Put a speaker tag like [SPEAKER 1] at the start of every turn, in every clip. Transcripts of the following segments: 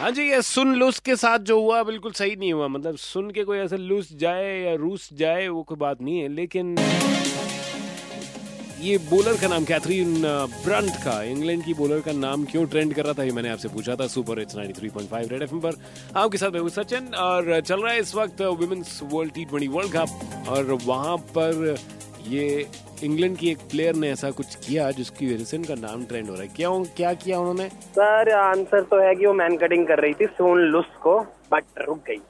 [SPEAKER 1] हाँ जी, ये सुन लुस के साथ जो हुआ बिल्कुल सही नहीं हुआ। मतलब सुन के कोई ऐसे लुस जाए या रूस जाए, वो कोई बात नहीं है, लेकिन ये बॉलर का नाम कैथरीन ब्रंट का, इंग्लैंड की बॉलर का नाम क्यों ट्रेंड कर रहा था, ये मैंने आपसे पूछा था सुपर इट्स 93.5 रेड एफएम पर। आपके साथ मैं सचिन, और चल रहा है इस वक्त women's world T twenty world cup और वहाँ पर ये इंग्लैंड की एक प्लेयर ने ऐसा कुछ किया जिसकी वजह से इनका नाम ट्रेंड हो रहा है। क्या क्या किया उन्होंने?
[SPEAKER 2] सर आंसर तो है कि वो मैन कटिंग कर रही थी सोन लुस को बट रुक गई।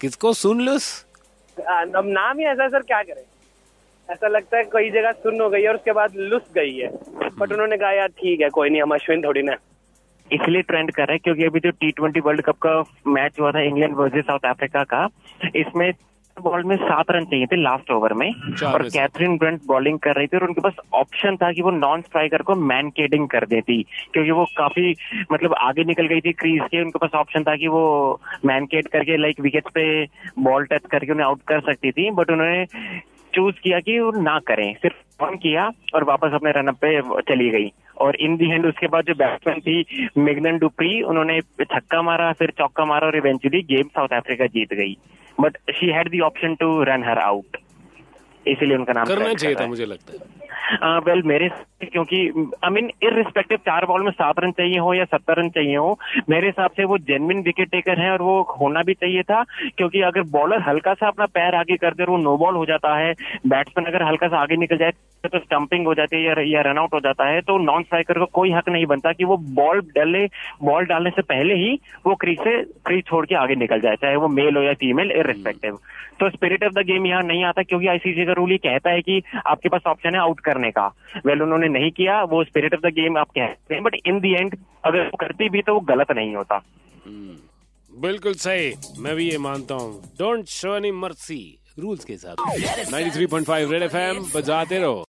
[SPEAKER 1] किसको? सुन लुस?
[SPEAKER 2] अब नाम ही ऐसा सर क्या करें? ऐसा लगता है कई जगह सुन हो गई है और उसके बाद लुस गई है। बट उन्होंने कहा यार ठीक है कोई नहीं हम अश्विन थोड़ी ना
[SPEAKER 3] इसलिए ट्रेंड कर रहे हैं क्योंकि अभी जो टी ट्वेंटी वर्ल्ड कप का मैच हुआ था इंग्लैंड वर्सेस साउथ अफ्रीका का इसमें बॉल में सात रन चाहिए थे लास्ट ओवर में और कैथरीन ब्रंट बॉलिंग कर रही थी और उनके पास ऑप्शन था कि वो नॉन स्ट्राइकर को मैन केडिंग कर देती क्योंकि वो काफ़ी मतलब आगे निकल गई थी क्रीज के उनके पास ऑप्शन था कि वो मैन केड करके लाइक विकेट पे बॉल टच करके उन्हें आउट कर सकती थी बट उन्होंने चूज़ किया कि वो ना करें सिर्फ़ ऑन किया और वापस अपने रनअप पे चली गई। और इन दी हैंड उसके बाद जो बैट्समैन थी मेगनन डुप्री उन्होंने छक्का मारा फिर चौका मारा और इवेंचुअली गेम साउथ अफ्रीका जीत गई। But she had the option to run her out इसीलिए उनका नाम
[SPEAKER 1] करना चाहिए था मुझे लगता है।
[SPEAKER 3] वेल मेरे क्योंकि आई मीन इरिस्पेक्टिव चार बॉल में सात रन चाहिए हो या सत्तर रन चाहिए हो मेरे हिसाब से वो जेनविन विकेट टेकर है और वो होना भी चाहिए था क्योंकि अगर बॉलर हल्का सा अपना पैर आगे कर दे और वो नो बॉल हो जाता है बैट्समैन अगर हल्का सा आगे निकल जाए तो स्टंपिंग हो जाती है या, या रन आउट हो जाता है तो नॉन स्ट्राइकर को कोई हक नहीं बनता कि वो बॉल डाले बॉल डालने से पहले ही वो क्रीज से क्रीज छोड़ के आगे निकल जाए चाहे वो मेल हो या फीमेल इरिस्पेक्टिव तो स्पिरिट ऑफ़ द गेम यहाँ नहीं आता क्योंकि आईसीसी का रूल ये कहता है कि आपके पास ऑप्शन है आउट करने का। वेल उन्होंने नहीं किया वो स्पिरिट ऑफ़ द गेम आप कहते हैं बट इन दी एंड अगर वो करती भी तो वो गलत नहीं होता।
[SPEAKER 1] हम्म, बिल्कुल सही। मैं भी ये मानता हूँ। Don't show any mercy rules के साथ। 93.5 रेड एफएम बजाते रहो।